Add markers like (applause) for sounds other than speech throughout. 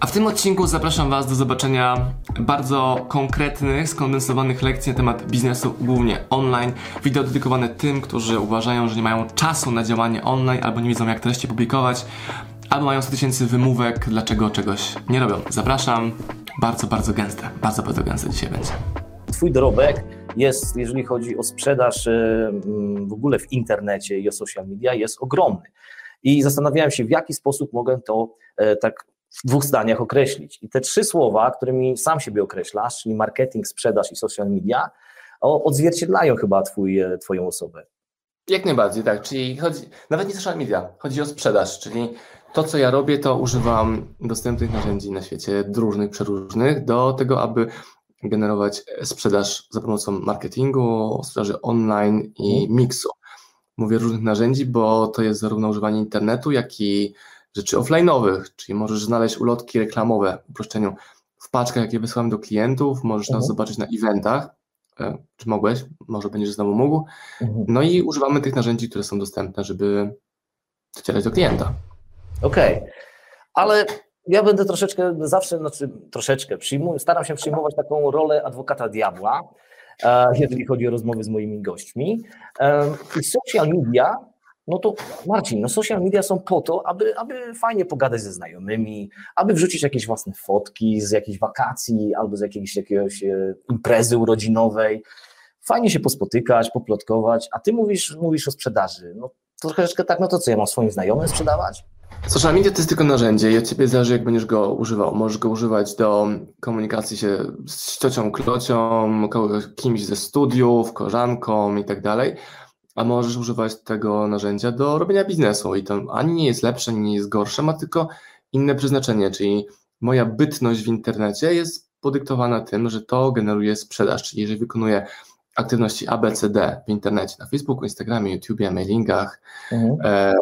A w tym odcinku zapraszam Was do zobaczenia bardzo konkretnych, skondensowanych lekcji na temat biznesu, głównie online. Wideo dedykowane tym, którzy uważają, że nie mają czasu na działanie online albo nie wiedzą jak treści publikować, albo mają 100 tysięcy wymówek, dlaczego czegoś nie robią. Zapraszam. Bardzo, bardzo gęste. Bardzo, bardzo gęste dzisiaj będzie. Twój dorobek jest, jeżeli chodzi o sprzedaż e, mm, w ogóle w internecie i o social media, jest ogromny. I zastanawiałem się, w jaki sposób mogę to e, tak w dwóch zdaniach określić. I te trzy słowa, którymi sam siebie określasz, czyli marketing, sprzedaż i social media, odzwierciedlają chyba twój, e, Twoją osobę. Jak najbardziej, tak. Czyli chodzi, nawet nie social media, chodzi o sprzedaż, czyli to, co ja robię, to używam dostępnych narzędzi na świecie, różnych, przeróżnych, do tego, aby generować sprzedaż za pomocą marketingu, sprzedaży online i mhm. miksu. Mówię różnych narzędzi, bo to jest zarówno używanie internetu, jak i rzeczy offline'owych, czyli możesz znaleźć ulotki reklamowe, w uproszczeniu, w paczkach, jakie wysyłam do klientów, możesz nas mhm. zobaczyć na eventach, e, czy mogłeś, może będziesz znowu mógł. Mhm. No i używamy tych narzędzi, które są dostępne, żeby docierać do klienta. Okej, okay. ale ja będę troszeczkę zawsze, znaczy troszeczkę, przyjmuję, staram się przyjmować taką rolę adwokata diabła, e, jeżeli chodzi o rozmowy z moimi gośćmi. E, I social media no to Marcin, no social media są po to, aby, aby fajnie pogadać ze znajomymi, aby wrzucić jakieś własne fotki z jakiejś wakacji albo z jakiejś, jakiejś e, imprezy urodzinowej. Fajnie się pospotykać, poplotkować, a ty mówisz, mówisz o sprzedaży. No troszeczkę tak, no to co, ja mam swoim znajomym sprzedawać? Social media to jest tylko narzędzie i od ciebie zależy, jak będziesz go używał. Możesz go używać do komunikacji się z ciocią, klocią, kimś ze studiów, koleżanką i tak dalej a możesz używać tego narzędzia do robienia biznesu i to ani nie jest lepsze, ani nie jest gorsze, ma tylko inne przeznaczenie, czyli moja bytność w internecie jest podyktowana tym, że to generuje sprzedaż, czyli jeżeli wykonuję aktywności ABCD w internecie, na Facebooku, Instagramie, YouTubie, mailingach, mhm. e,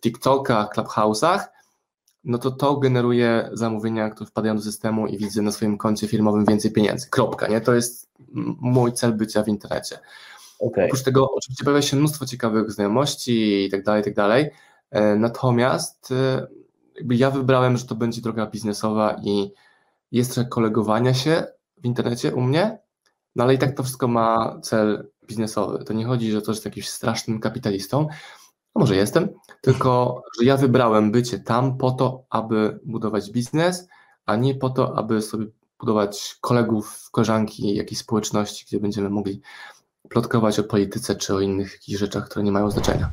TikTokach, Clubhouse'ach, no to to generuje zamówienia, które wpadają do systemu i widzę na swoim koncie firmowym więcej pieniędzy. Kropka, nie? To jest mój cel bycia w internecie. Okay. Oprócz tego oczywiście pojawia się mnóstwo ciekawych znajomości i tak dalej, i tak dalej. E, natomiast e, ja wybrałem, że to będzie droga biznesowa i jest trochę kolegowania się w internecie u mnie, no ale i tak to wszystko ma cel biznesowy. To nie chodzi, że to jest jakimś strasznym kapitalistą, no może jestem, tylko że ja wybrałem bycie tam po to, aby budować biznes, a nie po to, aby sobie budować kolegów, koleżanki, jakiejś społeczności, gdzie będziemy mogli plotkować o polityce czy o innych jakichś rzeczach, które nie mają znaczenia.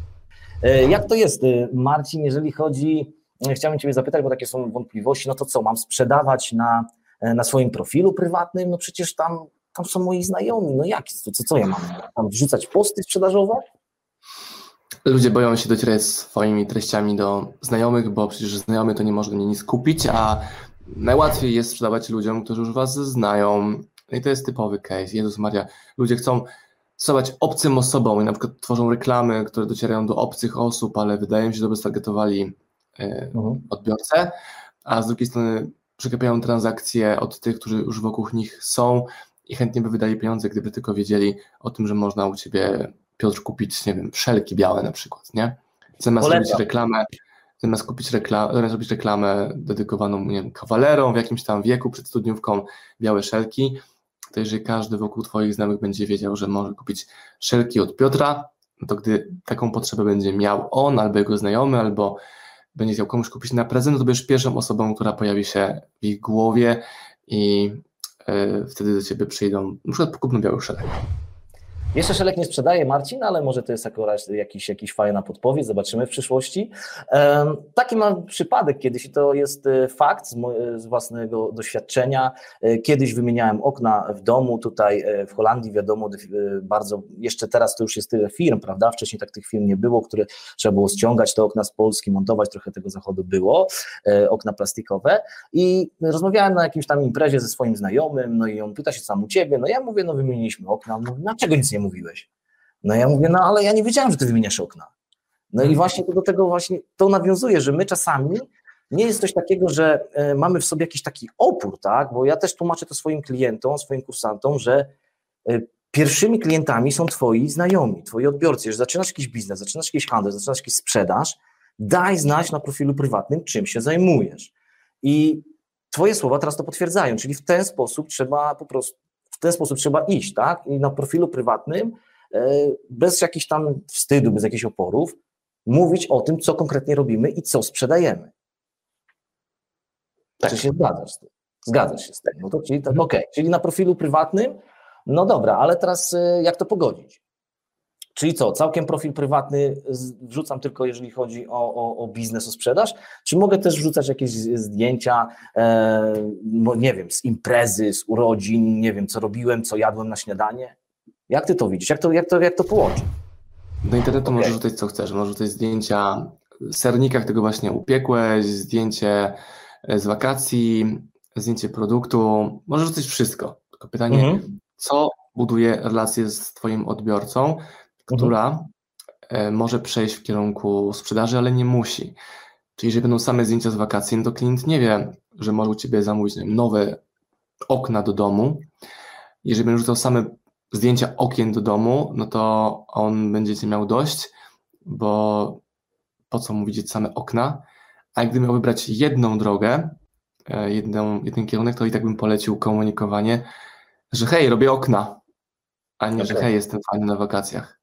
E, jak to jest, e, Marcin, jeżeli chodzi, e, chciałem Ciebie zapytać, bo takie są wątpliwości, no to co, mam sprzedawać na, na swoim profilu prywatnym? No przecież tam, tam są moi znajomi, no jak, co, co ja mam, tam wrzucać posty sprzedażowe? Ludzie boją się docierać swoimi treściami do znajomych, bo przecież znajomy to nie może mnie nic kupić, a najłatwiej jest sprzedawać ludziom, którzy już Was znają. No I to jest typowy case. Jezus Maria, ludzie chcą stosować obcym osobom i na przykład tworzą reklamy, które docierają do obcych osób, ale wydaje mi się, że by stargetowali e, mhm. odbiorcę, a z drugiej strony przekapiają transakcje od tych, którzy już wokół nich są i chętnie by wydali pieniądze, gdyby tylko wiedzieli o tym, że można u Ciebie, Piotr, kupić, nie wiem, szelki białe na przykład, nie? Zamiast robić reklamę, zamiast kupić reklamę, zamiast robić reklamę dedykowaną, nie wiem, kawalerom w jakimś tam wieku przed studniówką białe szelki, to jeżeli każdy wokół Twoich znajomych będzie wiedział, że może kupić szelki od Piotra, no to gdy taką potrzebę będzie miał on, albo jego znajomy, albo będzie chciał komuś kupić na prezent, no to będziesz pierwszą osobą, która pojawi się w ich głowie i yy, wtedy do Ciebie przyjdą, na przykład kupno białych. Jeszcze Szelek nie sprzedaje Marcin, ale może to jest akurat jakiś, jakiś fajna podpowiedź, zobaczymy w przyszłości. Taki mam przypadek kiedyś i to jest e, fakt z, z, własnego doświadczenia. E, kiedyś wymieniałem okna w domu, tutaj e, w Holandii wiadomo bardzo, jeszcze teraz to już jest tyle firm, prawda? Wcześniej tak tych firm nie było, które trzeba było ściągać te okna z Polski, montować, trochę tego zachodu było, okna plastikowe i rozmawiałem na jakimś tam imprezie ze swoim znajomym, no i on pyta się sam u Ciebie, no ja mówię, no wymieniliśmy okna, mówi, dlaczego nic nie mówiłeś. No ja mówię, no ale ja nie wiedziałem, że ty wymieniasz okna. No i mhm. właśnie to do tego właśnie to nawiązuje, że my czasami nie jest coś takiego, że e, mamy w sobie jakiś taki opór, tak? Bo ja też tłumaczę to swoim klientom, swoim kursantom, że e, pierwszymi klientami są twoi znajomi, twoi odbiorcy. Jeżeli zaczynasz jakiś biznes, zaczynasz jakiś handel, zaczynasz jakiś sprzedaż, daj znać na profilu prywatnym, czym się zajmujesz. I Twoje słowa teraz to potwierdzają, czyli w ten sposób trzeba po prostu, w ten sposób trzeba iść, tak? I na profilu prywatnym, e, bez jakichś tam wstydu, bez jakichś oporów, mówić o tym, co konkretnie robimy i co sprzedajemy. Tak. Czy się zgadzasz z tym? Zgadzasz się z tym. No to czyli, tak, okay. czyli na profilu prywatnym, no dobra, ale teraz e, jak to pogodzić? Czyli co, całkiem profil prywatny wrzucam tylko jeżeli chodzi o, o, o biznes, o sprzedaż? Czy mogę też wrzucać jakieś zdjęcia, e, nie wiem, z imprezy, z urodzin, nie wiem, co robiłem, co jadłem na śniadanie? Jak ty to widzisz? Jak to, jak to, jak to połączyć? Do internetu okay. możesz rzucać co chcesz. Możesz rzucać zdjęcia sernika, tego właśnie upiekłeś, zdjęcie z wakacji, zdjęcie produktu. Możesz rzucać wszystko. Tylko pytanie, mhm. co buduje relację z Twoim odbiorcą, która mhm. może przejść w kierunku sprzedaży, ale nie musi. Czyli jeżeli będą same zdjęcia z wakacji, no to klient nie wie, że może u Ciebie zamówić nowe okna do domu. Jeżeli będzie rzucał same zdjęcia okien do domu, no to on będzie miał dość, bo po co mu widzieć same okna? A gdyby miał wybrać jedną drogę, e, jedną, jeden kierunek, to i tak bym polecił komunikowanie, że hej, robię okna, a nie, okay. że hej, jestem fajny na wakacjach.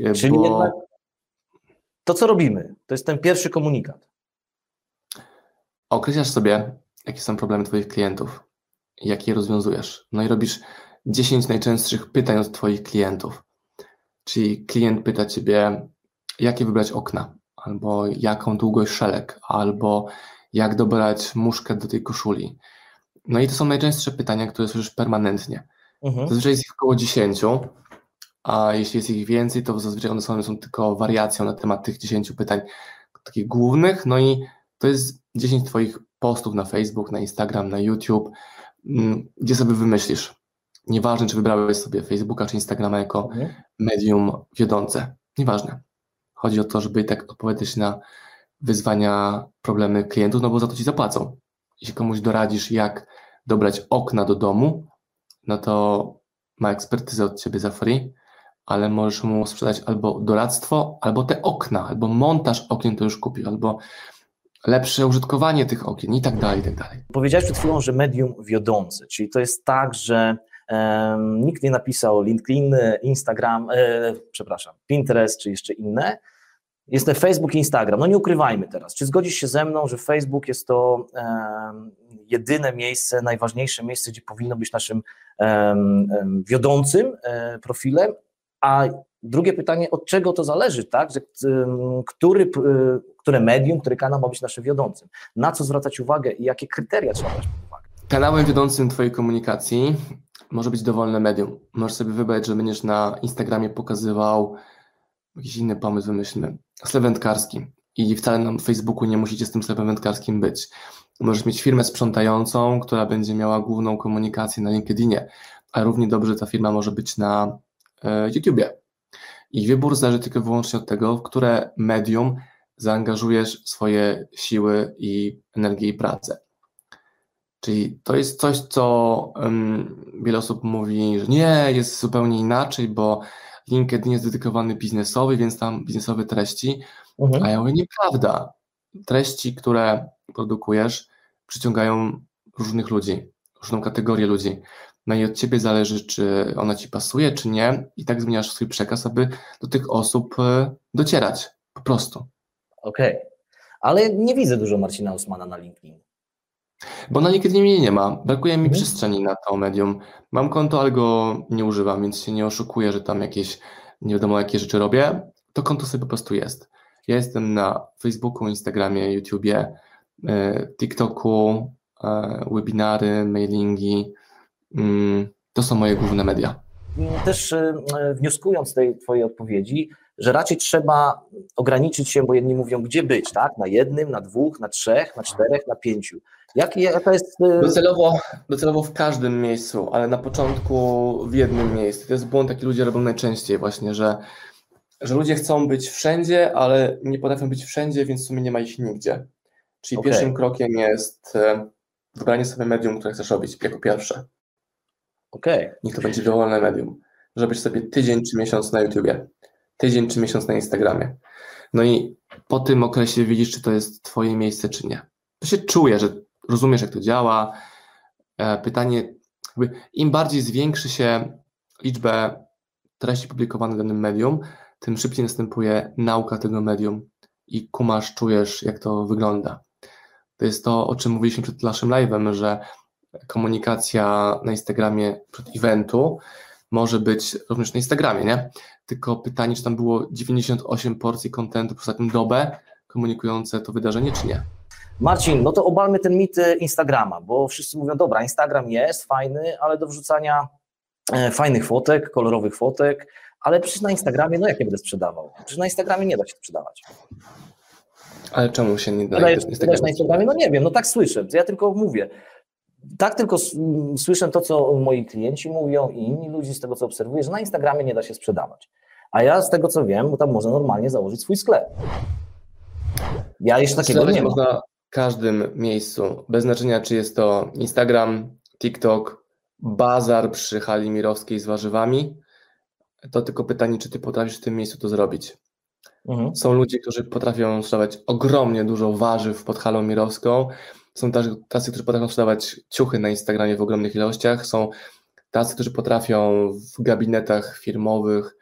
E, Czyli bo... jednak to, co robimy, to jest ten pierwszy komunikat. Określasz sobie, jakie są problemy Twoich klientów, jakie je rozwiązujesz. No i robisz 10 najczęstszych pytań od Twoich klientów. Czyli klient pyta Ciebie, jakie wybrać okna, albo jaką długość szelek, albo jak dobrać muszkę do tej koszuli. No i to są najczęstsze pytania, które słyszysz permanentnie. Mhm. Zazwyczaj jest ich około 10, a jeśli jest ich więcej, to zazwyczaj one są, są tylko wariacją na temat tych 10 pytań takich głównych, no i to jest 10 Twoich postów na Facebook, na Instagram, na YouTube, mm, gdzie sobie wymyślisz. Nieważne, czy wybrałeś sobie Facebooka czy Instagrama jako mhm. medium wiodące. Nieważne. Chodzi o to, żeby i tak odpowiadać na wyzwania, problemy klientów, no bo za to ci zapłacą. Jeśli komuś doradzisz, jak dobrać okna do domu, no to ma ekspertyzę od ciebie za free, ale możesz mu sprzedać albo doradztwo, albo te okna, albo montaż okien to już kupił, albo lepsze użytkowanie tych okien i tak dalej, i tak dalej. Powiedziałeś przed chwilą, że medium wiodące, czyli to jest tak, że um, nikt nie napisał LinkedIn, Instagram, e, przepraszam, Pinterest czy jeszcze inne, jest ten Facebook i Instagram. No nie ukrywajmy teraz. Czy zgodzisz się ze mną, że Facebook jest to um, jedyne miejsce, najważniejsze miejsce, gdzie powinno być naszym um, wiodącym um, profilem, a drugie pytanie, od czego to zależy, tak? Że, który, które medium, który kanał ma być naszym wiodącym? Na co zwracać uwagę i jakie kryteria trzeba brać pod uwagę? Kanałem wiodącym Twojej komunikacji może być dowolne medium. Możesz sobie wybrać, że będziesz na Instagramie pokazywał jakiś inny pomysł, wymyślmy, sklep wędkarski i wcale na Facebooku nie musicie z tym sklepem wędkarskim być. Możesz mieć firmę sprzątającą, która będzie miała główną komunikację na LinkedInie, a równie dobrze ta firma może być na YouTubie. I wybór zależy tylko wyłącznie od tego, w które medium zaangażujesz swoje siły i energię i pracę. Czyli to jest coś, co um, wiele osób mówi, że nie, jest zupełnie inaczej, bo LinkedIn jest dedykowany biznesowi, więc tam biznesowe treści. Mhm. A ja mówię, nieprawda. Treści, które produkujesz, przyciągają różnych ludzi, różną kategorię ludzi. No i od ciebie zależy, czy ona ci pasuje, czy nie, i tak zmieniasz swój przekaz, aby do tych osób e, docierać. Po prostu. Okej. Okay. Ale nie widzę dużo Marcina Usmana na LinkedIn. Bo na LinkedIn mnie nie ma. Brakuje mi mhm. przestrzeni na to medium. Mam konto, ale go nie używam, więc się nie oszukuję, że tam jakieś nie wiadomo jakie rzeczy robię. To konto sobie po prostu jest. Ja jestem na Facebooku, Instagramie, YouTubie, e, TikToku, e, webinary, mailingi, to są moje główne media. Też y, wnioskując z tej Twojej odpowiedzi, że raczej trzeba ograniczyć się, bo jedni mówią, gdzie być, tak? Na jednym, na dwóch, na trzech, na czterech, na pięciu. Jak, jaka jest. Y, docelowo, docelowo w każdym miejscu, ale na początku w jednym miejscu. To jest błąd, taki ludzie robią najczęściej, właśnie, że, że ludzie chcą być wszędzie, ale nie potrafią być wszędzie, więc w sumie nie ma ich nigdzie. Czyli okay. pierwszym krokiem jest wybranie sobie medium, które chcesz robić jako pierwsze. Okay. Niech to będzie dowolne medium. Żebyś sobie tydzień czy miesiąc na YouTubie, tydzień czy miesiąc na Instagramie. No i po tym okresie widzisz, czy to jest Twoje miejsce, czy nie. To się czuje, że rozumiesz, jak to działa. E, pytanie, im bardziej zwiększy się liczbę treści publikowanych w danym medium, tym szybciej następuje nauka tego medium i kumasz, czujesz, jak to wygląda. To jest to, o czym mówiliśmy przed naszym live'em, że komunikacja na Instagramie przed eventu może być również na Instagramie, nie? Tylko pytanie, czy tam było 98 porcji kontentu przez ostatnią dobę komunikujące to wydarzenie, czy nie? Marcin, no to obalmy ten mit Instagrama, bo wszyscy mówią, dobra, Instagram jest fajny, ale do wrzucania e, fajnych fotek, kolorowych fotek, ale przecież na Instagramie, no jak ja będę sprzedawał? Przecież na Instagramie nie da się sprzedawać. Ale czemu się nie da? Sprzedajesz na Instagramie? No nie wiem, no tak słyszę, ja tylko mówię. Tak tylko słyszę to, co moi klienci mówią i inni ludzie z tego, co obserwuję, że na Instagramie nie da się sprzedawać. A ja z tego, co wiem, tam można normalnie założyć swój sklep. Ja jeszcze takiego nie można mam. w każdym miejscu, bez znaczenia, czy jest to Instagram, TikTok, bazar przy hali mirowskiej z warzywami, to tylko pytanie, czy ty potrafisz w tym miejscu to zrobić. Mhm. Są ludzie, którzy potrafią sprzedawać ogromnie dużo warzyw pod halą mirowską. Są tacy, którzy potrafią sprzedawać ciuchy na Instagramie w ogromnych ilościach. Są tacy, którzy potrafią w gabinetach firmowych,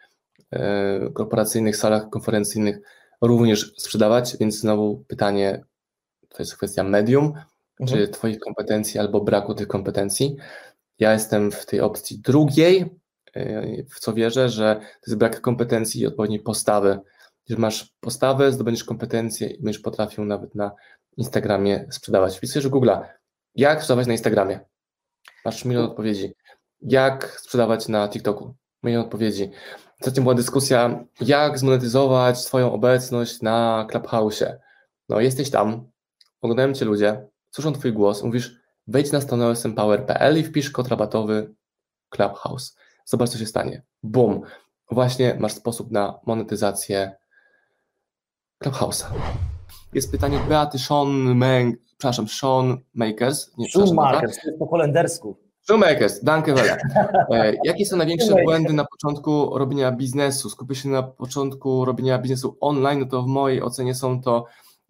e, korporacyjnych, salach konferencyjnych również sprzedawać, więc znowu pytanie, to jest kwestia medium, mhm. czy Twoich kompetencji albo braku tych kompetencji. Ja jestem w tej opcji drugiej, e, w co wierzę, że to jest brak kompetencji i odpowiedniej postawy że masz postawę, zdobędziesz kompetencje i będziesz potrafił nawet na Instagramie sprzedawać. Wpisujesz w Google, jak sprzedawać na Instagramie? Masz milion odpowiedzi. Jak sprzedawać na TikToku? Milion odpowiedzi. Ostatnio była dyskusja, jak zmonetyzować swoją obecność na Clubhouse. No, jesteś tam, oglądają cię ludzie, słyszą twój głos, mówisz, wejdź na stronę i wpisz kod rabatowy Clubhouse. Zobacz, co się stanie. Boom. Właśnie masz sposób na monetyzację Clubhouse'a. Jest pytanie Beaty Sean, Meng, przepraszam, Sean Makers. Nie, Makers, to jest po holendersku. Makers, danke wele. E, jakie są największe błędy na początku robienia biznesu? Skupię się na początku robienia biznesu online, no to w mojej ocenie są to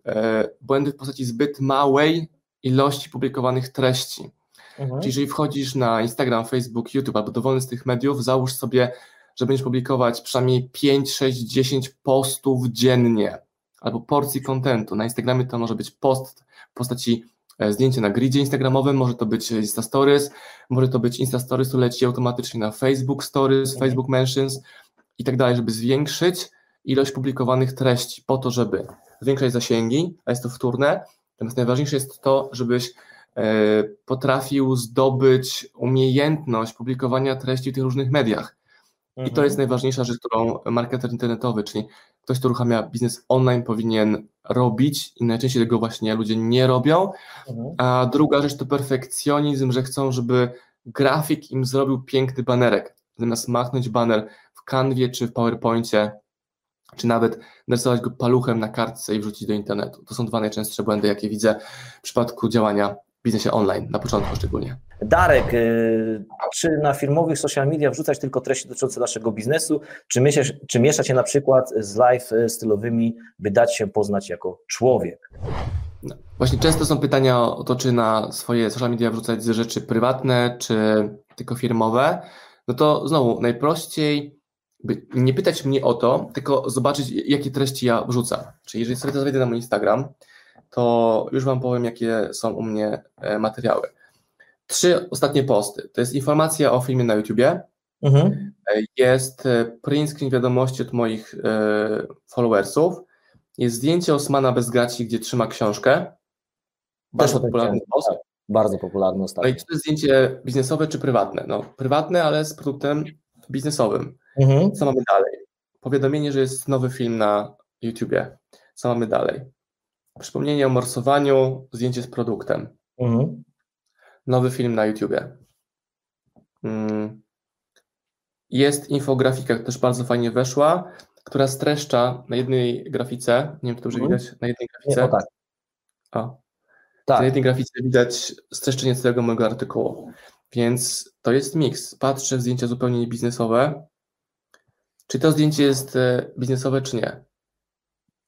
e, błędy w postaci zbyt małej ilości publikowanych treści. Mhm. Czyli jeżeli wchodzisz na Instagram, Facebook, YouTube albo dowolny z tych mediów, załóż sobie, że będziesz publikować przynajmniej 5, 6, 10 postów dziennie albo porcji kontentu. Na Instagramie to może być post w postaci e, zdjęcia na gridzie instagramowym, może to być Insta Stories, może to być Insta Stories, to leci automatycznie na Facebook Stories, mhm. Facebook Mentions i tak dalej, żeby zwiększyć ilość publikowanych treści po to, żeby zwiększać zasięgi, a jest to wtórne. Natomiast najważniejsze jest to, żebyś e, potrafił zdobyć umiejętność publikowania treści w tych różnych mediach. I to jest mhm. najważniejsza rzecz, którą marketer internetowy, czyli ktoś, kto uruchamia biznes online, powinien robić i najczęściej tego właśnie ludzie nie robią. Mhm. A druga rzecz to perfekcjonizm, że chcą, żeby grafik im zrobił piękny banerek. Zamiast machnąć baner w Canwie czy w PowerPoincie, czy nawet narysować go paluchem na kartce i wrzucić do internetu. To są dwa najczęstsze błędy, jakie widzę w przypadku działania biznesie online, na początku szczególnie. Darek, y, czy na firmowych social media wrzucać tylko treści dotyczące naszego biznesu, czy, mieszać, czy mieszać je na przykład z live stylowymi, by dać się poznać jako człowiek? No, właśnie często są pytania o to, czy na swoje social media wrzucać rzeczy prywatne, czy tylko firmowe. No to znowu, najprościej nie pytać mnie o to, tylko zobaczyć, jakie treści ja wrzucam. Czyli jeżeli sobie to wejdę na mój Instagram, to już Wam powiem, jakie są u mnie e, materiały. Trzy ostatnie posty. To jest informacja o filmie na YouTubie, mhm. E, jest e, print screen wiadomości od moich followersów, jest zdjęcie Osmana bez gaci, gdzie trzyma książkę. Bardzo popularny post. Tak, bardzo popularny ostatnio. No i czy to jest zdjęcie biznesowe czy prywatne? No, prywatne, ale z produktem biznesowym. Mhm. Co mamy dalej? Powiadomienie, że jest nowy film na YouTubie. Co mamy dalej? Przypomnienie o morsowaniu, zdjęcie z produktem. Mhm. Nowy film na YouTubie. Mm. Jest infografika, która też bardzo fajnie weszła, która streszcza na jednej grafice, nie wiem, czy to już mhm. widać, na jednej grafice. Nie, o tak. O. Tak. Na jednej grafice widać streszczenie całego mojego artykułu. Więc to jest miks. Patrzę w zdjęcia zupełnie biznesowe. Czy to zdjęcie jest e, biznesowe, czy nie?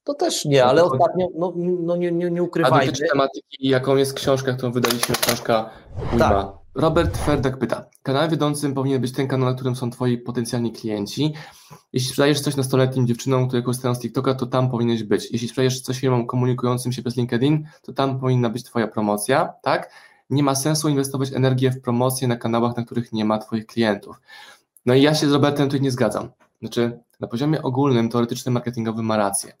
To też nie, ale ostatnio, no, no nie, nie, nie ukrywajmy. A dotyczy tematyki, jaką jest książka, którą wydaliśmy, książka tak. Robert Ferdek pyta, kanałem wiodącym powinien być ten kanał, na którym są twoi potencjalni klienci. Jeśli sprzedajesz coś nastoletnim dziewczynom, które korzystają z TikToka, to tam powinieneś być. Jeśli sprzedajesz coś firmom komunikującym się przez LinkedIn, to tam powinna być twoja promocja, tak? Nie ma sensu inwestować energię w promocję na kanałach, na których nie ma twoich klientów. No i ja się z Robertem tutaj nie zgadzam. Znaczy, na poziomie ogólnym, teoretycznym, marketingowym ma rację,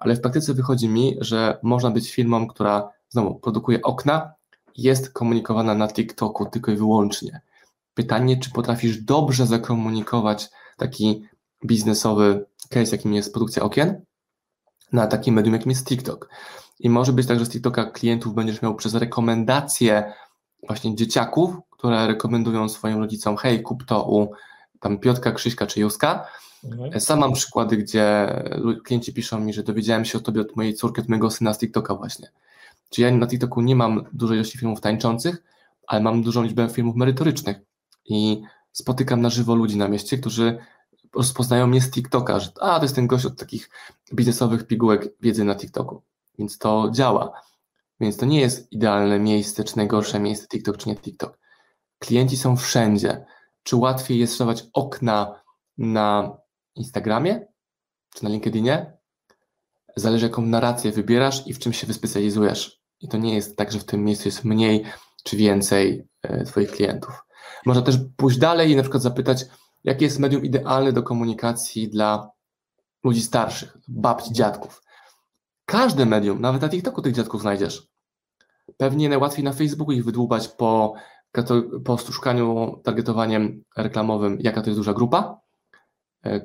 ale w praktyce wychodzi mi, że można być firmą, która znowu produkuje okna, jest komunikowana na TikToku tylko i wyłącznie. Pytanie, czy potrafisz dobrze zakomunikować taki biznesowy case, jakim jest produkcja okien, na takim medium, jakim jest TikTok. I może być tak, że z TikToka klientów będziesz miał przez rekomendacje właśnie dzieciaków, które rekomendują swoim rodzicom, hej, kup to u tam Piotka, Krzyśka czy Józka. Mhm. Sam mam przykłady, gdzie klienci piszą mi, że dowiedziałem się o tobie od mojej córki, od mojego syna z TikToka właśnie. Czyli ja na TikToku nie mam dużej ilości filmów tańczących, ale mam dużą liczbę filmów merytorycznych i spotykam na żywo ludzi na mieście, którzy rozpoznają mnie z TikToka, że a, to jest ten gość od takich biznesowych pigułek wiedzy na TikToku. Więc to działa. Więc to nie jest idealne miejsce, czy najgorsze miejsce TikTok, czy nie TikTok. Klienci są wszędzie. Czy łatwiej jest sprzedawać okna na Instagramie, czy na LinkedInie? Zależy, jaką narrację wybierasz i w czym się wyspecjalizujesz. I to nie jest tak, że w tym miejscu jest mniej czy więcej e, Twoich klientów. Można też pójść dalej i na przykład zapytać, jakie jest medium idealne do komunikacji dla ludzi starszych, babci, dziadków. Każde medium, nawet na TikToku tych dziadków znajdziesz. Pewnie najłatwiej na Facebooku ich wydłubać po, po szukaniu targetowaniem reklamowym, jaka to jest duża grupa,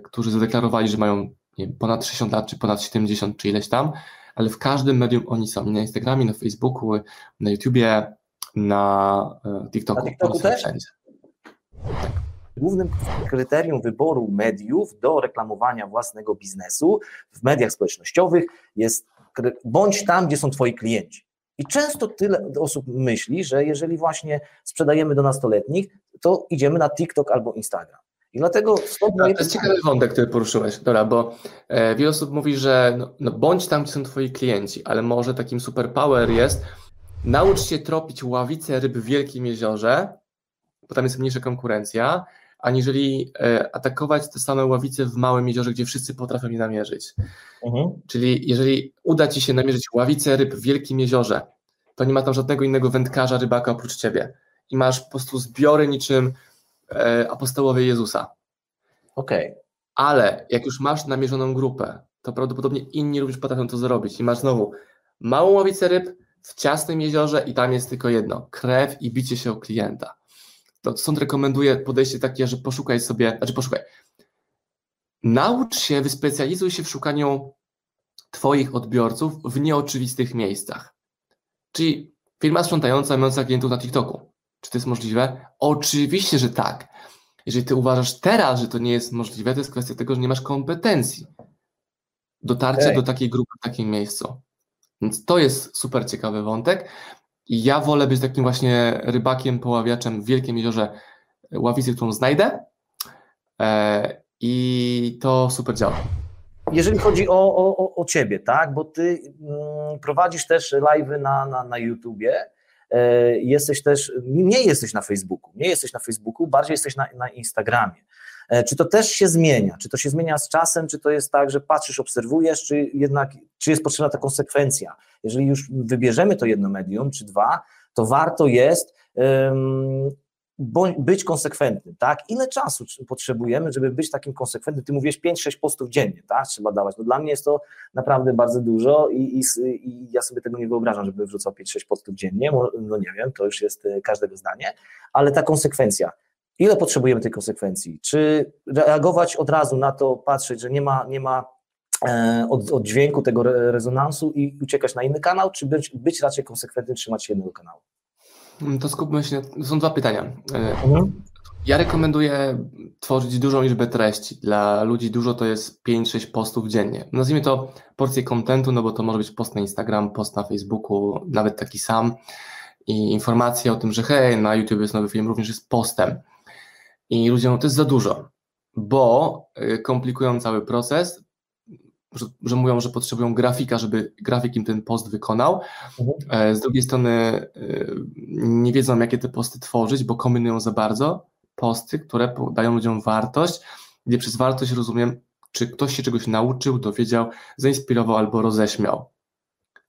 którzy zadeklarowali, że mają nie ponad 60 lat, czy ponad 70, czy ileś tam, ale w każdym medium oni są. Na Instagramie, na Facebooku, na YouTubie, na e, TikToku. Na TikToku też? Wszędzie. Tak. Głównym kryterium wyboru mediów do reklamowania własnego biznesu w mediach społecznościowych jest bądź tam, gdzie są Twoi klienci. I często tyle osób myśli, że jeżeli właśnie sprzedajemy do nastoletnich, to idziemy na TikTok albo Instagram. I dlatego stąd moje To jest ciekawy wątek, który poruszyłeś, Dobra, bo e, wiele osób mówi, że no, no, bądź tam, gdzie są twoi klienci, ale może takim superpower jest naucz się tropić ławice ryb w wielkim jeziorze, bo tam jest mniejsza konkurencja, aniżeli e, atakować te same ławice w małym jeziorze, gdzie wszyscy potrafią je namierzyć. Mhm. Czyli jeżeli uda ci się namierzyć ławicę ryb w wielkim jeziorze, to nie ma tam żadnego innego wędkarza, rybaka oprócz ciebie. I masz po prostu zbiory niczym apostołowie Jezusa. Okej. Okay. Ale jak już masz namierzoną grupę, to prawdopodobnie inni również potrafią to zrobić. I masz znowu małą ławicę ryb w ciasnym jeziorze i tam jest tylko jedno, krew i bicie się o klienta. To sąd rekomenduje podejście takie, że poszukaj sobie, znaczy poszukaj, naucz się, wyspecjalizuj się w szukaniu Twoich odbiorców w nieoczywistych miejscach. Czyli firma sprzątająca mająca klientów na TikToku. Czy to jest możliwe? Oczywiście, że tak. Jeżeli ty uważasz teraz, że to nie jest możliwe, to jest kwestia tego, że nie masz kompetencji dotarcia okay. do takiej grupy w takim miejscu. Więc to jest super ciekawy wątek. I ja wolę być takim właśnie rybakiem, poławiaczem w wielkim jeziorze ławicy, którą znajdę. E, I to super działa. Jeżeli chodzi o, o, o ciebie, tak, bo ty mm, prowadzisz też live'y na, na, na YouTubie, e, jesteś też, nie jesteś na Facebooku, nie jesteś na Facebooku, bardziej jesteś na, na Instagramie. E, czy to też się zmienia? Czy to się zmienia z czasem? Czy to jest tak, że patrzysz, obserwujesz, czy jednak, czy jest potrzebna ta konsekwencja? Jeżeli już wybierzemy to jedno medium, czy dwa, to warto jest być konsekwentnym, tak? Ile czasu potrzebujemy, żeby być takim konsekwentnym? Ty mówisz 5-6 postów dziennie, tak? Trzeba dawać. No dla mnie jest to naprawdę bardzo dużo i, i, i ja sobie tego nie wyobrażam, żeby wrzucał 5-6 postów dziennie, no nie wiem, to już jest e, każdego zdanie, ale ta konsekwencja, Ile potrzebujemy tej konsekwencji? Czy reagować od razu na to, patrzeć, że nie ma, nie ma e, od, od dźwięku tego rezonansu i uciekać na inny kanał, czy być, być raczej konsekwentnym, trzymać się jednego kanału? Mm, to skupmy się, są dwa pytania. E, mhm. Ja rekomenduję tworzyć dużą liczbę treści. Dla ludzi dużo to jest 5-6 postów dziennie. Nazwijmy to porcję kontentu, no bo to może być post na Instagram, post na Facebooku, nawet taki sam. I informacja o tym, że hej, na YouTube jest nowy film, również jest postem. I ludziom to jest za dużo, bo y, komplikują cały proces. Że, że, mówią, że potrzebują grafika, żeby grafik im ten post wykonał. Mhm. Z drugiej strony nie wiedzą, jakie te posty tworzyć, bo kombinują za bardzo posty, które dają ludziom wartość, gdzie przez wartość rozumiem, czy ktoś się czegoś nauczył, dowiedział, zainspirował albo roześmiał.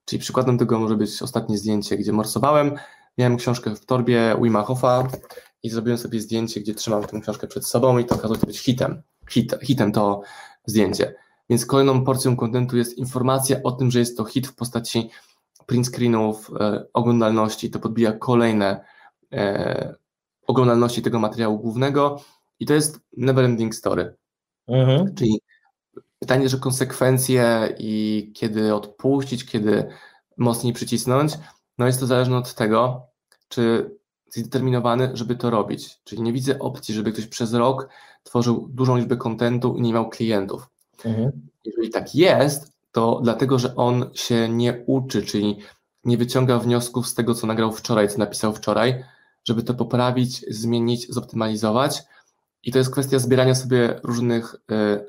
Czyli przykładem tego może być ostatnie zdjęcie, gdzie morsowałem, miałem książkę w torbie Wima Hofa i zrobiłem sobie zdjęcie, gdzie trzymam tę książkę przed sobą i to okazało się być hitem. Hit, hitem to zdjęcie. Więc kolejną porcją kontentu jest informacja o tym, że jest to hit w postaci print screenów, e, oglądalności. To podbija kolejne e, oglądalności tego materiału głównego i to jest never ending story. Mhm. Czyli pytanie, że konsekwencje i kiedy odpuścić, kiedy mocniej przycisnąć, no jest to zależne od tego, czy jesteś zdeterminowany, żeby to robić. Czyli nie widzę opcji, żeby ktoś przez rok tworzył dużą liczbę kontentu i nie miał klientów. Mhm. Jeżeli tak jest, to dlatego, że on się nie uczy, czyli nie wyciąga wniosków z tego, co nagrał wczoraj, co napisał wczoraj, żeby to poprawić, zmienić, zoptymalizować. I to jest kwestia zbierania sobie różnych y,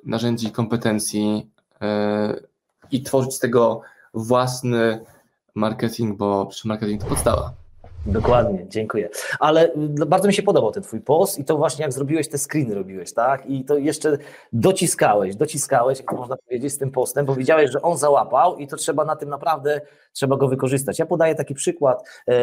narzędzi, kompetencji y, i tworzyć z tego własny marketing, bo przy marketing to podstawa. Dokładnie, dziękuję. Ale bardzo mi się podobał ten twój post i to właśnie jak zrobiłeś te screeny robiłeś, tak? I to jeszcze dociskałeś, dociskałeś, jak to można powiedzieć, z tym postem, bo widziałeś, że on załapał i to trzeba na tym naprawdę, trzeba go wykorzystać. Ja podaję taki przykład e,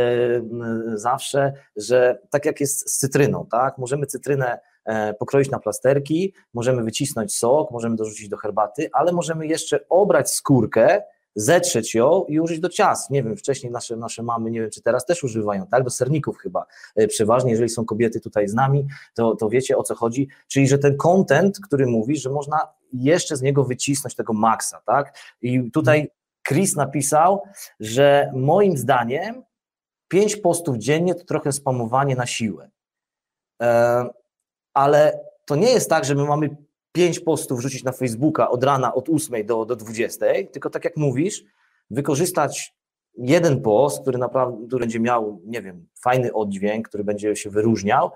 zawsze, że tak jak jest z cytryną, tak? Możemy cytrynę e, pokroić na plasterki, możemy wycisnąć sok, możemy dorzucić do herbaty, ale możemy jeszcze obrać skórkę zetrzeć ją i użyć do ciast. Nie wiem, wcześniej nasze, nasze mamy, nie wiem, czy teraz też używają, tak? Do serników chyba e, przeważnie, jeżeli są kobiety tutaj z nami, to, to wiecie o co chodzi. Czyli, że ten content, który mówisz, że można jeszcze z niego wycisnąć tego maksa, tak? I tutaj Chris napisał, że moim zdaniem pięć postów dziennie to trochę spamowanie na siłę. E, ale to nie jest tak, że my mamy pięć postów rzucić na Facebooka od rana od 8 do, do 20, tylko tak jak mówisz, wykorzystać jeden post, który naprawdę który będzie miał, nie wiem, fajny oddźwięk, który będzie się wyróżniał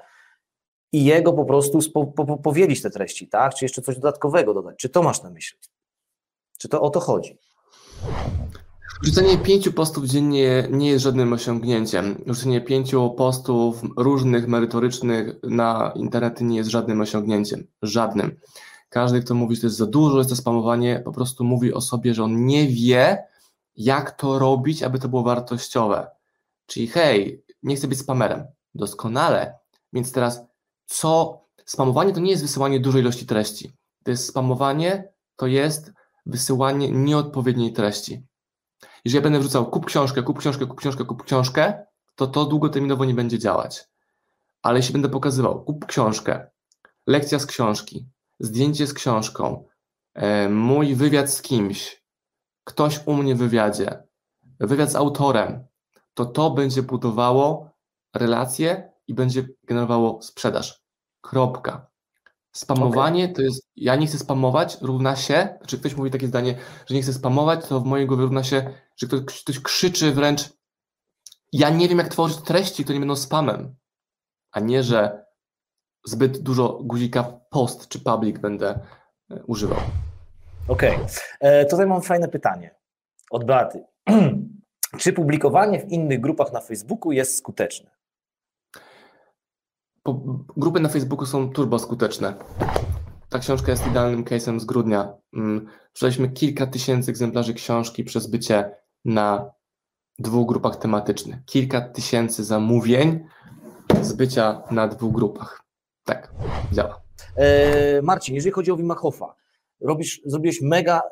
i jego po prostu spo, po, powielić te treści, tak? Czy jeszcze coś dodatkowego dodać? Czy to masz na myśli? Czy to o to chodzi? Rzucenie pięciu postów dziennie nie jest żadnym osiągnięciem. Rzucenie pięciu postów różnych, merytorycznych na internety nie jest żadnym osiągnięciem. Żadnym. Każdy, kto mówi, że to jest za dużo, jest to spamowanie, po prostu mówi o sobie, że on nie wie, jak to robić, aby to było wartościowe. Czyli hej, nie chcę być spamerem. Doskonale. Więc teraz co? Spamowanie to nie jest wysyłanie dużej ilości treści. To jest spamowanie, to jest wysyłanie nieodpowiedniej treści. Jeżeli ja będę wrzucał kup książkę, kup książkę, kup książkę, kup książkę, to to długoterminowo nie będzie działać. Ale jeśli będę pokazywał kup książkę, lekcja z książki, zdjęcie z książką, e, mój wywiad z kimś, ktoś u mnie w wywiadzie, wywiad z autorem, to to będzie budowało relacje i będzie generowało sprzedaż. Kropka. Spamowanie okay. to jest, ja nie chcę spamować, równa się, czy ktoś mówi takie zdanie, że nie chcę spamować, to w mojej głowie równa się, że ktoś, ktoś krzyczy wręcz, ja nie wiem jak tworzyć treści, to nie będą spamem, a nie, że zbyt dużo guzika post czy public będę e, używał. Okej, okay. E, tutaj mam fajne pytanie od Beaty. (clears throat) Czy publikowanie w innych grupach na Facebooku jest skuteczne? grupy na Facebooku są turbo skuteczne. Ta książka jest idealnym case'em z grudnia. Mm, sprzedaliśmy kilka tysięcy egzemplarzy książki przez bycie na dwóch grupach tematycznych. Kilka tysięcy zamówień z bycia na dwóch grupach. Tak, działa. E, Marcin, jeżeli chodzi o Wimachofa, robisz, zrobiłeś mega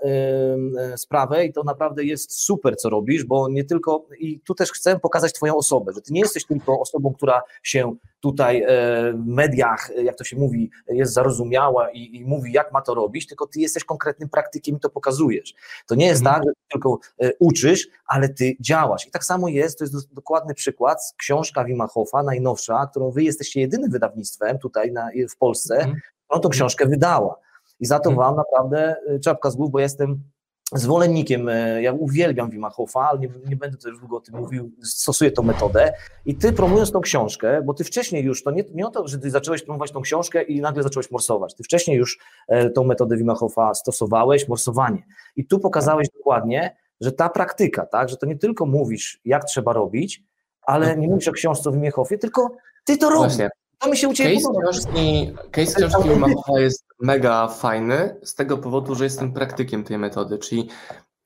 y, sprawę i to naprawdę jest super, co robisz, bo nie tylko, i tu też chcę pokazać Twoją osobę, że Ty nie jesteś tylko osobą, która się tutaj w mediach, jak to się mówi, jest zarozumiała i, i, mówi, jak ma to robić, tylko Ty jesteś konkretnym praktykiem i to pokazujesz. To nie jest mhm. tak, że ty tylko y, uczysz, ale Ty działasz. I tak samo jest, to jest dokładny przykład, książka Wima Hofa, najnowsza, którą Wy jesteście jedynym wydawnictwem tutaj na, w Polsce, mhm. on tą książkę wydała. I za to mhm. Wam naprawdę czapka z głów, bo jestem zwolennikiem, e, ja uwielbiam Wima Hofa, ale nie, nie, będę też długo o tym mówił, stosuję tą metodę i ty promując tą książkę, bo ty wcześniej już, to nie, nie o to, że ty zacząłeś promować tą książkę i nagle zacząłeś morsować, ty wcześniej już e, tą metodę Wima Hofa stosowałeś, morsowanie i tu pokazałeś dokładnie, że ta praktyka, tak, że to nie tylko mówisz, jak trzeba robić, ale nie mówisz o książce o Wimie Hofie, tylko ty to robisz. Właśnie. To mi się u Ciebie case podoba. Książki, case książki jest mega fajny z tego powodu, że jestem praktykiem tej metody, czyli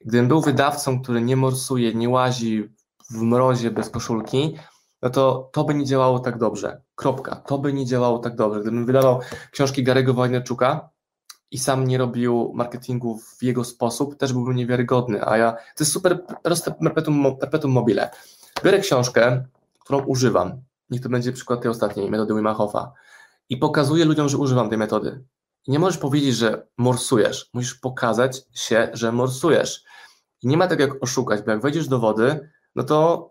gdybym był wydawcą, który nie morsuje, nie łazi w mrozie bez koszulki, no to to by nie działało tak dobrze. Kropka. To by nie działało tak dobrze. Gdybym wydawał książki Garego Wojnarczuka i sam nie robił marketingu w jego sposób, też byłbym niewiarygodny, a ja, to jest super proste perpetuum, perpetuum mobile. Biorę książkę, którą używam, niech to będzie przykład tej ostatniej, metody Wima Hofa, i pokazuję ludziom, że używam tej metody. Nie możesz powiedzieć, że morsujesz, musisz pokazać się, że morsujesz. I nie ma tak jak oszukać, bo jak wejdziesz do wody, no to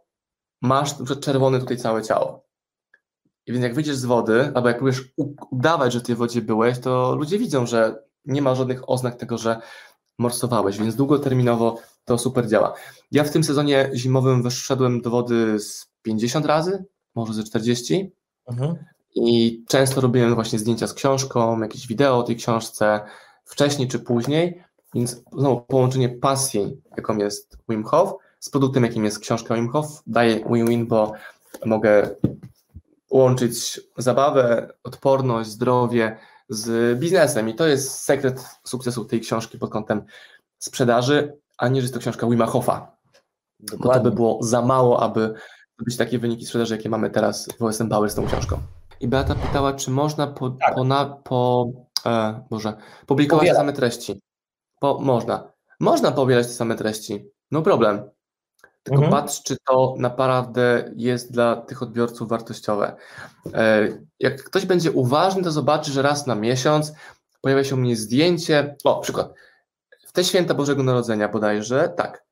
masz czerwone tutaj całe ciało. I więc jak wyjdziesz z wody, albo jak próbujesz udawać, że w tej wodzie byłeś, to ludzie widzą, że nie ma żadnych oznak tego, że morsowałeś, więc długoterminowo to super działa. Ja w tym sezonie zimowym wyszedłem do wody z 50 razy, może ze 40. Mhm. I często robiłem właśnie zdjęcia z książką, jakieś wideo o tej książce, wcześniej czy później, więc znowu połączenie pasji, jaką jest Wim Hof, z produktem, jakim jest książka Wim Hof, daje win-win, bo mogę łączyć zabawę, odporność, zdrowie z biznesem i to jest sekret sukcesu tej książki pod kątem sprzedaży, a nie, że jest to książka Wima Hofa. Bo to by było za mało, aby być takie wyniki sprzedaży, jakie mamy teraz w OSM Power z tą książką. I Beata pytała, czy można po, tak. po, e, Boże, publikować Powiela. te same treści. Po, można. Można powielać te same treści. No problem. Tylko mhm. patrz, czy to naprawdę jest dla tych odbiorców wartościowe. E, jak ktoś będzie uważny, to zobaczy, że raz na miesiąc pojawia się u mnie zdjęcie. O, przykład. W te święta Bożego Narodzenia bodajże, tak,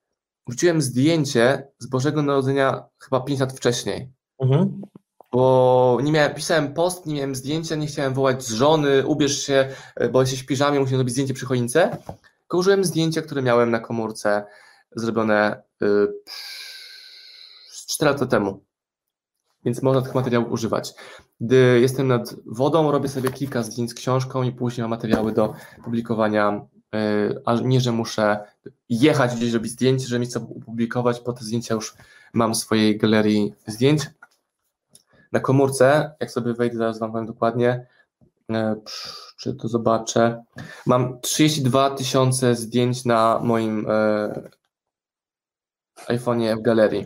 wrzuciłem zdjęcie z Bożego Narodzenia chyba 5 lat wcześniej. Mhm. Bo nie miałem, pisałem post, nie miałem zdjęcia, nie chciałem wołać z żony, ubierz się, bo jesteś w piżamie, musimy zrobić zdjęcie przy choince. Tylko użyłem zdjęcia, które miałem na komórce zrobione yy, 4 lata temu. Więc można tych materiałów używać. Gdy jestem nad wodą, robię sobie kilka zdjęć z książką i później mam materiały do publikowania E, a nie, że muszę jechać gdzieś robić zdjęcie, że mi chcę opublikować, bo te zdjęcia już mam w swojej galerii zdjęć. Na komórce, jak sobie wejdę, zaraz Wam powiem dokładnie, e, czy to zobaczę, mam 32 tysiące zdjęć na moim e, iPhone'ie w galerii.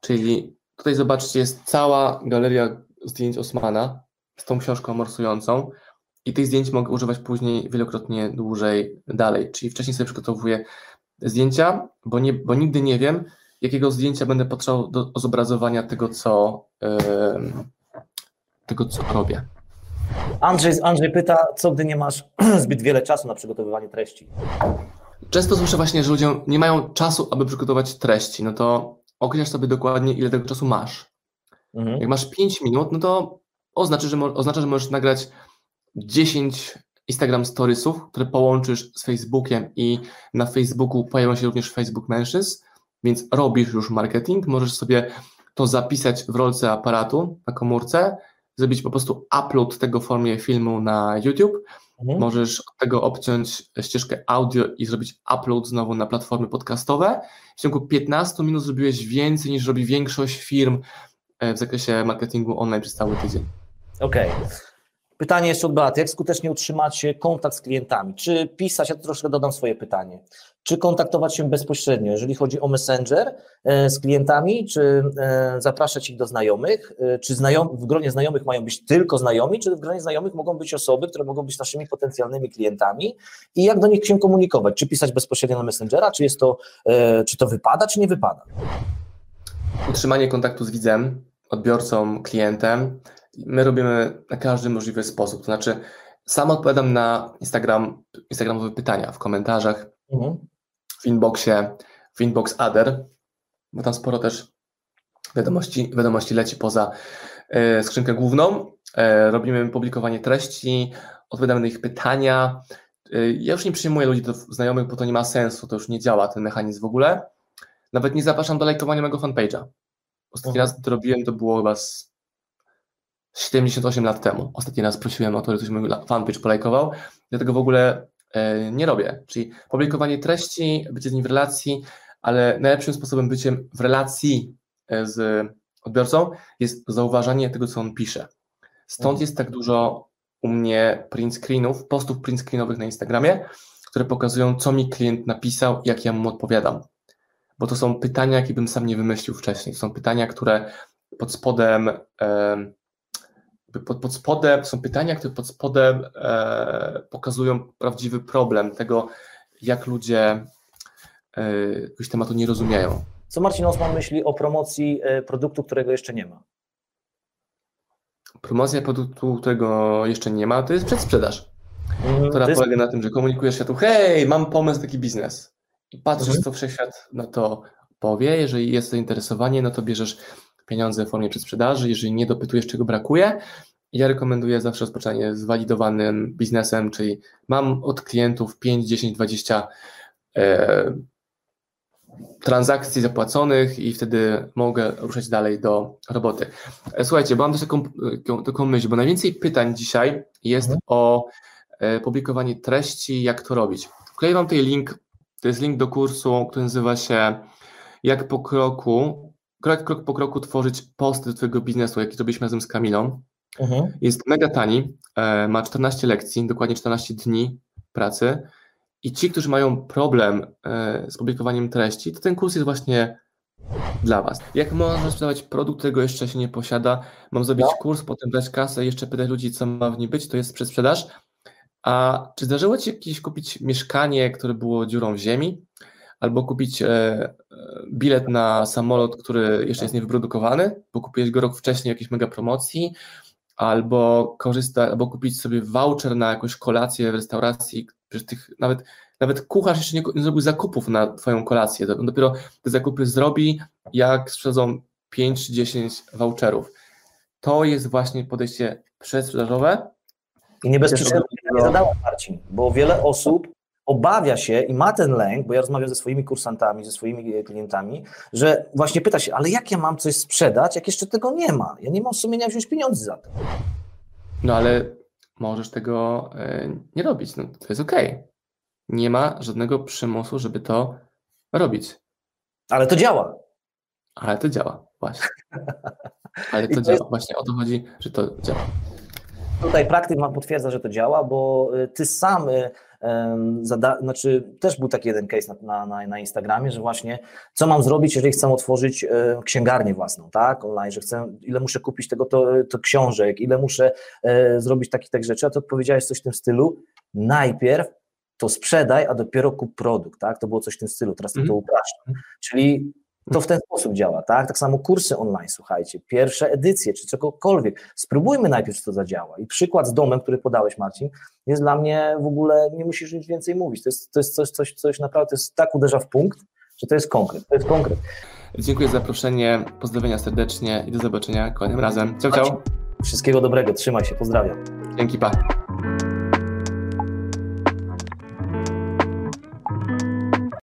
Czyli tutaj zobaczcie, jest cała galeria zdjęć Osmana z tą książką morsującą i tych zdjęć mogę używać później wielokrotnie dłużej dalej. Czyli wcześniej sobie przygotowuję zdjęcia, bo, nie, bo nigdy nie wiem, jakiego zdjęcia będę potrzebował do zobrazowania tego, co, yy, tego, co robię. Andrzej, Andrzej pyta, co gdy nie masz (clears throat) zbyt wiele czasu na przygotowywanie treści? Często słyszę właśnie, że ludzie nie mają czasu, aby przygotować treści. No to określasz sobie dokładnie, ile tego czasu masz. Mhm. Jak masz 5 minut, no to oznacza, że, oznacza, że możesz nagrać 10 Instagram Storiesów, które połączysz z Facebookiem i na Facebooku pojawią się również Facebook Mentions, więc robisz już marketing, możesz sobie to zapisać w rolce aparatu na komórce, zrobić po prostu upload tego w formie filmu na YouTube, mhm. możesz od tego obciąć ścieżkę audio i zrobić upload znowu na platformy podcastowe. W ciągu 15 minut zrobiłeś więcej niż robi większość firm e, w zakresie marketingu online przez cały tydzień. Okej. Okay. Pytanie jeszcze od Beaty, jak skutecznie utrzymać kontakt z klientami? Czy pisać, ja troszkę dodam swoje pytanie, czy kontaktować się bezpośrednio, jeżeli chodzi o Messenger e, z klientami, czy e, zapraszać ich do znajomych, e, czy w gronie znajomych mają być tylko znajomi, czy w gronie znajomych mogą być osoby, które mogą być naszymi potencjalnymi klientami? I jak do nich się komunikować, czy pisać bezpośrednio na Messengera, czy jest to, czy to wypada, czy nie wypada? Utrzymanie kontaktu z widzem, odbiorcą, klientem my robimy na każdy możliwy sposób. To znaczy, sam odpowiadam na Instagram, Instagramowe pytania w komentarzach, mhm. w inboxie, w inbox other, bo tam sporo też wiadomości, wiadomości leci poza e, skrzynkę główną. E, robimy publikowanie treści, odpowiadamy na ich pytania. y, ja już nie przyjmuję ludzi do znajomych, bo to nie ma sensu, to już nie działa ten mechanizm w ogóle. Nawet nie zapraszam do lajkowania mojego fanpage'a. Ostatni raz to robiłem, to było chyba z 78 lat temu. Ostatni raz prosiłem o to, że ktoś mój fanpage polajkował. Ja tego w ogóle e, nie robię. Czyli publikowanie treści, bycie z nim w relacji, ale najlepszym sposobem byciem w relacji e, z odbiorcą jest zauważanie tego, co on pisze. Stąd mhm. jest tak dużo u mnie print screenów, postów print screenowych na Instagramie, które pokazują, co mi klient napisał, jak ja mu odpowiadam. Bo to są pytania, jakie bym sam nie wymyślił wcześniej. To są pytania, które pod spodem, e, pod, pod spodem są pytania, które pod spodem e, pokazują prawdziwy problem tego, jak ludzie e, jakiegoś tematu nie rozumieją. Co Marcin Osman myśli o promocji e, produktu, którego jeszcze nie ma? Promocja produktu, którego jeszcze nie ma, to jest przedsprzedaż, mm, która jest... polega na tym, że komunikujesz światu, hej, mam pomysł, taki biznes. I patrzysz, mhm. co wszechświat na to powie. Jeżeli jest zainteresowanie, no to bierzesz pieniądze w formie przedsprzedaży. Jeżeli nie dopytujesz, czego brakuje, ja rekomenduję zawsze rozpoczynanie z walidowanym biznesem, czyli mam od klientów 5, 10, 20 e, transakcji zapłaconych i wtedy mogę ruszać dalej do roboty. E, słuchajcie, mam też taką, taką myśl, bo najwięcej pytań dzisiaj jest mhm. o e, publikowanie treści, jak to robić. Wkleję Wam tutaj link, to jest link do kursu, który nazywa się jak po kroku, krok, krok po kroku tworzyć posty do Twojego biznesu, jaki robiliśmy razem z Kamilą. Mhm. Jest mega tani, e, ma 14 lekcji, dokładnie 14 dni pracy i ci, którzy mają problem e, z publikowaniem treści, to ten kurs jest właśnie dla Was. Jak można sprzedawać produkt, którego jeszcze się nie posiada? Mam zrobić no. kurs, potem dać kasę, jeszcze pytać ludzi, co ma w nim być, to jest przedsprzedaż. A czy zdarzyło Ci jakieś kupić mieszkanie, które było dziurą w ziemi? Albo kupić e, bilet na samolot, który jeszcze jest niewyprodukowany, bo kupiłeś go rok wcześniej jakiejś mega promocji, albo korzystać, albo kupić sobie voucher na jakąś kolację w restauracji, tych, nawet, nawet kucharz jeszcze nie, nie zrobił zakupów na Twoją kolację. Dopiero te zakupy zrobi, jak sprzedadzą 5 czy 10 voucherów. To jest właśnie podejście przedsprzedażowe. I niebezpieczne nie zadała Marcin, bo wiele osób obawia się i ma ten lęk, bo ja rozmawiam ze swoimi kursantami, ze swoimi klientami, że właśnie pyta się, ale jak ja mam coś sprzedać, jak jeszcze tego nie ma? Ja nie mam sumienia wziąć pieniędzy za to. No ale możesz tego e, nie robić. No, to jest ok. Nie ma żadnego przymusu, żeby to robić. Ale to działa. Ale to działa, właśnie. (laughs) Ale to, to działa. Jest... Właśnie o to chodzi, że to działa. Tutaj praktyk ma potwierdza, że to działa, bo y, ty sam y, Zada, znaczy, też był taki jeden case na, na, na Instagramie, że właśnie co mam zrobić, jeżeli chcę otworzyć e, księgarnię własną, tak, online, że chcę, ile muszę kupić tego to, to książek, ile muszę e, zrobić takich tak rzeczy, a to odpowiedziałeś coś w tym stylu, najpierw to sprzedaj, a dopiero kup produkt, tak, to było coś w tym stylu, teraz mm. to upraszczam, czyli to w ten sposób działa, tak? Tak samo kursy online, słuchajcie, pierwsze edycje, czy cokolwiek. Spróbujmy najpierw, czy to zadziała. I przykład z domem, który podałeś, Marcin, jest dla mnie w ogóle, nie musisz nic więcej mówić. To jest, to jest coś, coś, coś naprawdę, to jest tak uderza w punkt, że to jest konkret, to jest konkret. Dziękuję za zaproszenie, pozdrowienia serdecznie i do zobaczenia kolejnym razem. Ciao, ciao. Wszystkiego dobrego, trzymaj się, pozdrawiam. Dzięki, pa.